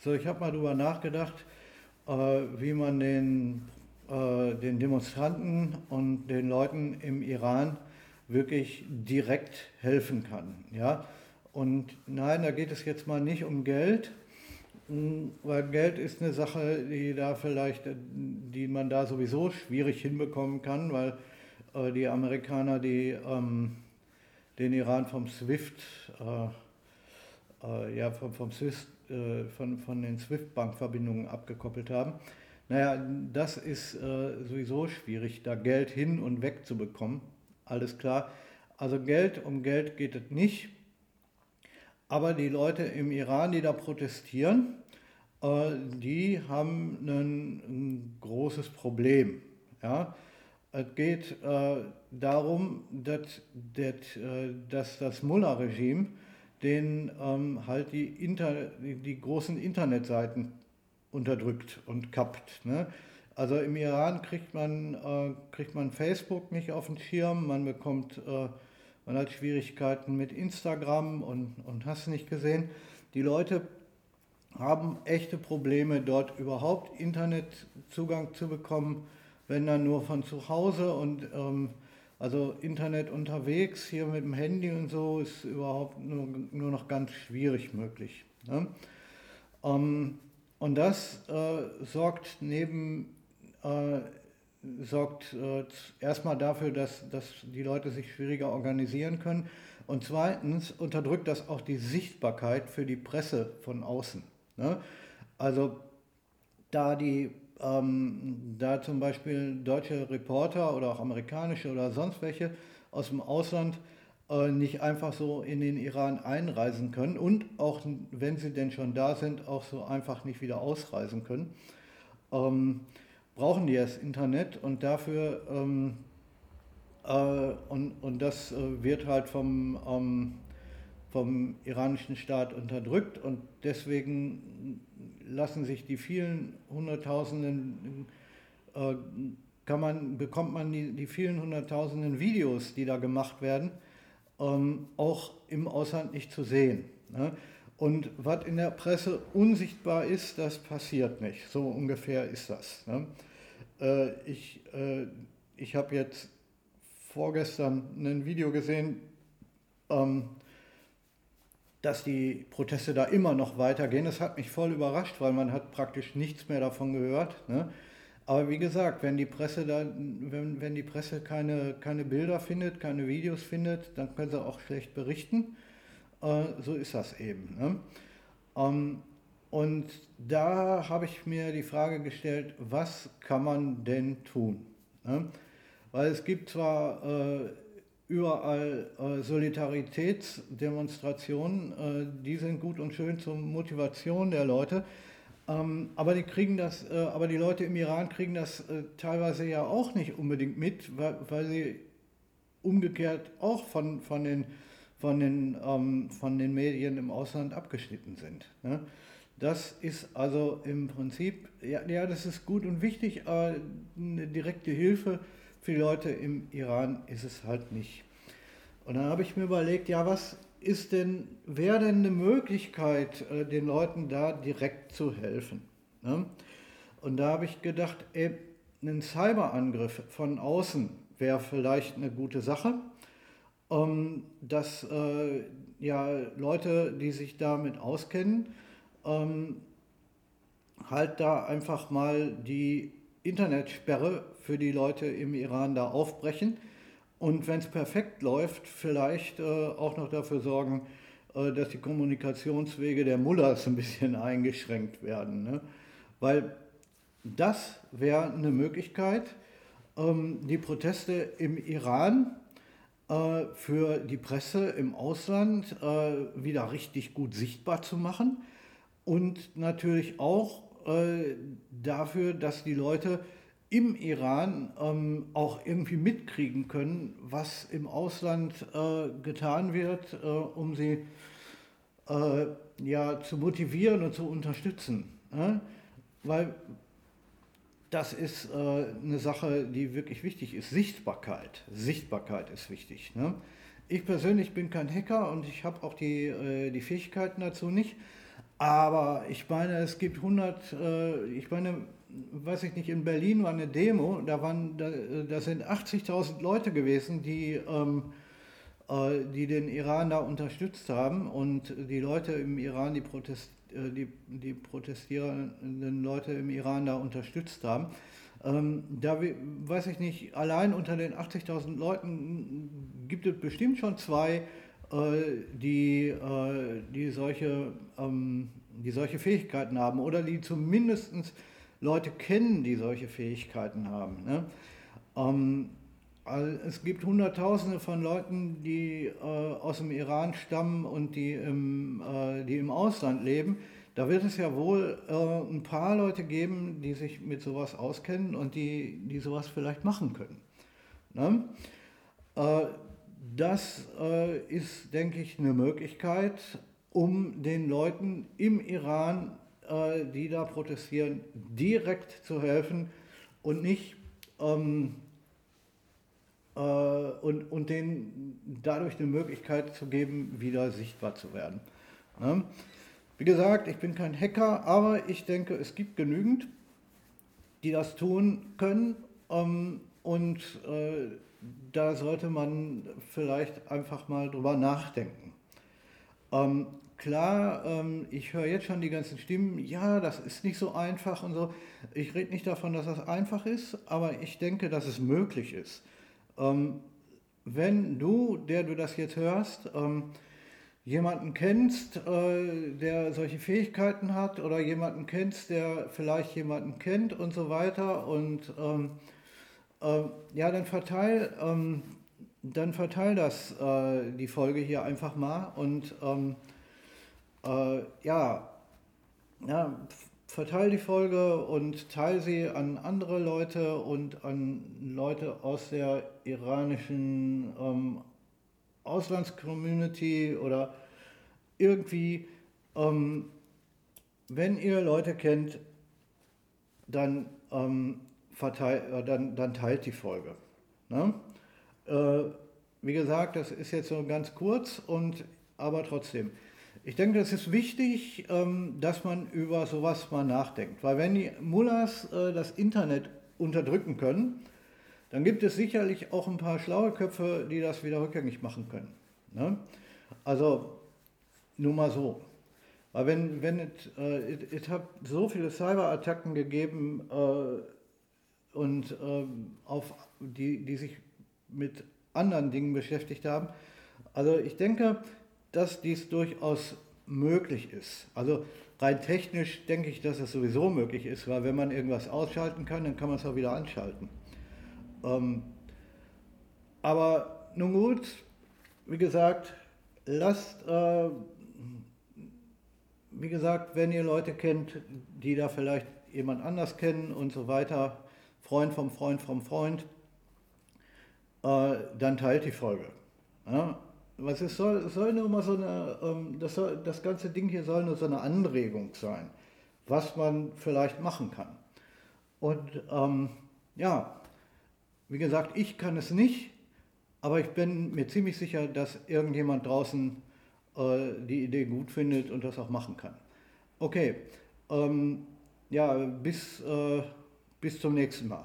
So, ich habe mal darüber nachgedacht, äh, wie man den, äh, den Demonstranten und den Leuten im Iran wirklich direkt helfen kann. Ja? Und nein, da geht es jetzt mal nicht um Geld, weil Geld ist eine Sache, die da vielleicht, die man da sowieso schwierig hinbekommen kann, weil äh, die Amerikaner, die ähm, den Iran vom SWIFT, äh, äh, ja, vom, vom SWIFT, äh, von, von den SWIFT-Bankverbindungen abgekoppelt haben. Naja, das ist äh, sowieso schwierig, da Geld hin und weg zu bekommen. Alles klar. Also Geld, um Geld geht es nicht. Aber die Leute im Iran, die da protestieren, äh, die haben ein, ein großes Problem. Ja? Es geht äh, darum, dass, dass, äh, dass das Mullah-Regime den ähm, halt die, Inter, die, großen Internetseiten unterdrückt und kappt. Ne? Also im Iran kriegt man, äh, kriegt man Facebook nicht auf den Schirm, man bekommt, äh, man hat Schwierigkeiten mit Instagram und, und hast nicht gesehen. Die Leute haben echte Probleme, dort überhaupt Internetzugang zu bekommen, wenn dann nur von zu Hause und ähm, also Internet unterwegs, hier mit dem Handy und so, ist überhaupt nur, nur noch ganz schwierig möglich. Ne? Ähm, und das äh, sorgt neben äh, sorgt äh, erstmal dafür, dass, dass die Leute sich schwieriger organisieren können. Und zweitens unterdrückt das auch die Sichtbarkeit für die Presse von außen. Ne? Also da die ähm, da zum Beispiel deutsche Reporter oder auch amerikanische oder sonst welche aus dem Ausland äh, nicht einfach so in den Iran einreisen können und auch wenn sie denn schon da sind, auch so einfach nicht wieder ausreisen können, ähm, brauchen die das Internet und dafür ähm, äh, und, und das äh, wird halt vom, ähm, vom iranischen Staat unterdrückt und deswegen lassen sich die vielen Hunderttausenden, äh, kann man, bekommt man die, die vielen Hunderttausenden Videos, die da gemacht werden, ähm, auch im Ausland nicht zu sehen. Ne? Und was in der Presse unsichtbar ist, das passiert nicht. So ungefähr ist das. Ne? Äh, ich äh, ich habe jetzt vorgestern ein Video gesehen, ähm, dass die Proteste da immer noch weitergehen. Das hat mich voll überrascht, weil man hat praktisch nichts mehr davon gehört. Ne? Aber wie gesagt, wenn die Presse da, wenn, wenn die Presse keine, keine Bilder findet, keine Videos findet, dann können sie auch schlecht berichten. Äh, so ist das eben. Ne? Ähm, und da habe ich mir die Frage gestellt, was kann man denn tun? Ne? Weil es gibt zwar äh, überall äh, Solidaritätsdemonstrationen, äh, die sind gut und schön zur Motivation der Leute. Ähm, aber die kriegen das, äh, aber die Leute im Iran kriegen das äh, teilweise ja auch nicht unbedingt mit, weil, weil sie umgekehrt auch von, von, den, von, den, ähm, von den Medien im Ausland abgeschnitten sind. Ne? Das ist also im Prinzip, ja, ja, das ist gut und wichtig, aber eine direkte Hilfe für die Leute im Iran ist es halt nicht. Und dann habe ich mir überlegt, ja, was ist denn, wäre denn eine Möglichkeit, äh, den Leuten da direkt zu helfen? Ne? Und da habe ich gedacht, ey, ein Cyberangriff von außen wäre vielleicht eine gute Sache, ähm, dass äh, ja, Leute, die sich damit auskennen, ähm, halt da einfach mal die Internetsperre für die Leute im Iran da aufbrechen und wenn es perfekt läuft, vielleicht äh, auch noch dafür sorgen, äh, dass die Kommunikationswege der Mullahs ein bisschen eingeschränkt werden. Ne? Weil das wäre eine Möglichkeit, ähm, die Proteste im Iran äh, für die Presse im Ausland wieder richtig gut sichtbar zu machen und natürlich auch dafür, dass die Leute im Iran ähm, auch irgendwie mitkriegen können, was im Ausland äh, getan wird, äh, um sie äh, ja, zu motivieren und zu unterstützen. Ne? Weil das ist äh, eine Sache, die wirklich wichtig ist. Sichtbarkeit. Sichtbarkeit ist wichtig. Ne? Ich persönlich bin kein Hacker und ich habe auch die, äh, die Fähigkeiten dazu nicht. Aber ich meine, es gibt 100, äh, ich meine, weiß ich nicht, in Berlin war eine Demo, da, waren, da, da sind 80.000 Leute gewesen, die, ähm, äh, die den Iran da unterstützt haben und die Leute im Iran, die, Protest, äh, die, die protestierenden Leute im Iran da unterstützt haben. Ähm, da weiß ich nicht, allein unter den 80.000 Leuten gibt es bestimmt schon zwei, äh, die, äh, die, solche, ähm, die solche Fähigkeiten haben oder die zumindest Leute kennen, die solche Fähigkeiten haben. Ne? Ähm, es gibt Hunderttausende von Leuten, die äh, aus dem Iran stammen und die im, die im Ausland leben. Da wird es ja wohl ein paar Leute geben, die sich mit sowas auskennen und die, die sowas vielleicht machen können. Ne? Das äh, ist, denke ich, eine Möglichkeit, um den Leuten im Iran, äh, die da protestieren, direkt zu helfen und nicht ähm, äh, und, und denen dadurch eine Möglichkeit zu geben, wieder sichtbar zu werden. Ne? Wie gesagt, ich bin kein Hacker, aber ich denke, es gibt genügend, die das tun können ähm, und äh, da sollte man vielleicht einfach mal drüber nachdenken. Ähm, klar, ähm, ich höre jetzt schon die ganzen Stimmen, ja, das ist nicht so einfach und so. Ich rede nicht davon, dass das einfach ist, aber ich denke, dass es möglich ist. Ähm, wenn du, der du das jetzt hörst, ähm, jemanden kennst, äh, der solche Fähigkeiten hat oder jemanden kennst, der vielleicht jemanden kennt und so weiter und äh, ja, dann verteil, ähm, dann verteil das, äh, die Folge hier einfach mal und ähm, äh, ja, ja, verteil die Folge und teile sie an andere Leute und an Leute aus der iranischen ähm, Auslandscommunity oder irgendwie, ähm, wenn ihr Leute kennt, dann ähm, verteil, äh, dann, dann teilt die Folge. Ne? Äh, wie gesagt, das ist jetzt so ganz kurz, und, aber trotzdem. Ich denke, es ist wichtig, ähm, dass man über sowas mal nachdenkt. Weil wenn die Mullahs äh, das Internet unterdrücken können, dann gibt es sicherlich auch ein paar schlaue Köpfe, die das wieder rückgängig machen können. Ne? Also nur mal so. Weil wenn, wenn es, äh, es hat so viele Cyberattacken gegeben, äh, und ähm, auf die, die sich mit anderen Dingen beschäftigt haben. Also ich denke, dass dies durchaus möglich ist. Also rein technisch denke ich, dass es sowieso möglich ist, weil wenn man irgendwas ausschalten kann, dann kann man es auch wieder anschalten. Ähm, aber nun gut, wie gesagt, lasst, äh, wie gesagt, wenn ihr Leute kennt, die da vielleicht jemand anders kennen und so weiter, Freund vom Freund vom Freund, äh, dann teilt die Folge. Ja? Was es soll, soll nur mal so eine, ähm, das, soll, das ganze Ding hier soll nur so eine Anregung sein, was man vielleicht machen kann. Und ähm, ja, wie gesagt, ich kann es nicht, aber ich bin mir ziemlich sicher, dass irgendjemand draußen äh, die Idee gut findet und das auch machen kann. Okay, ähm, ja, bis. Äh, bis zum nächsten Mal.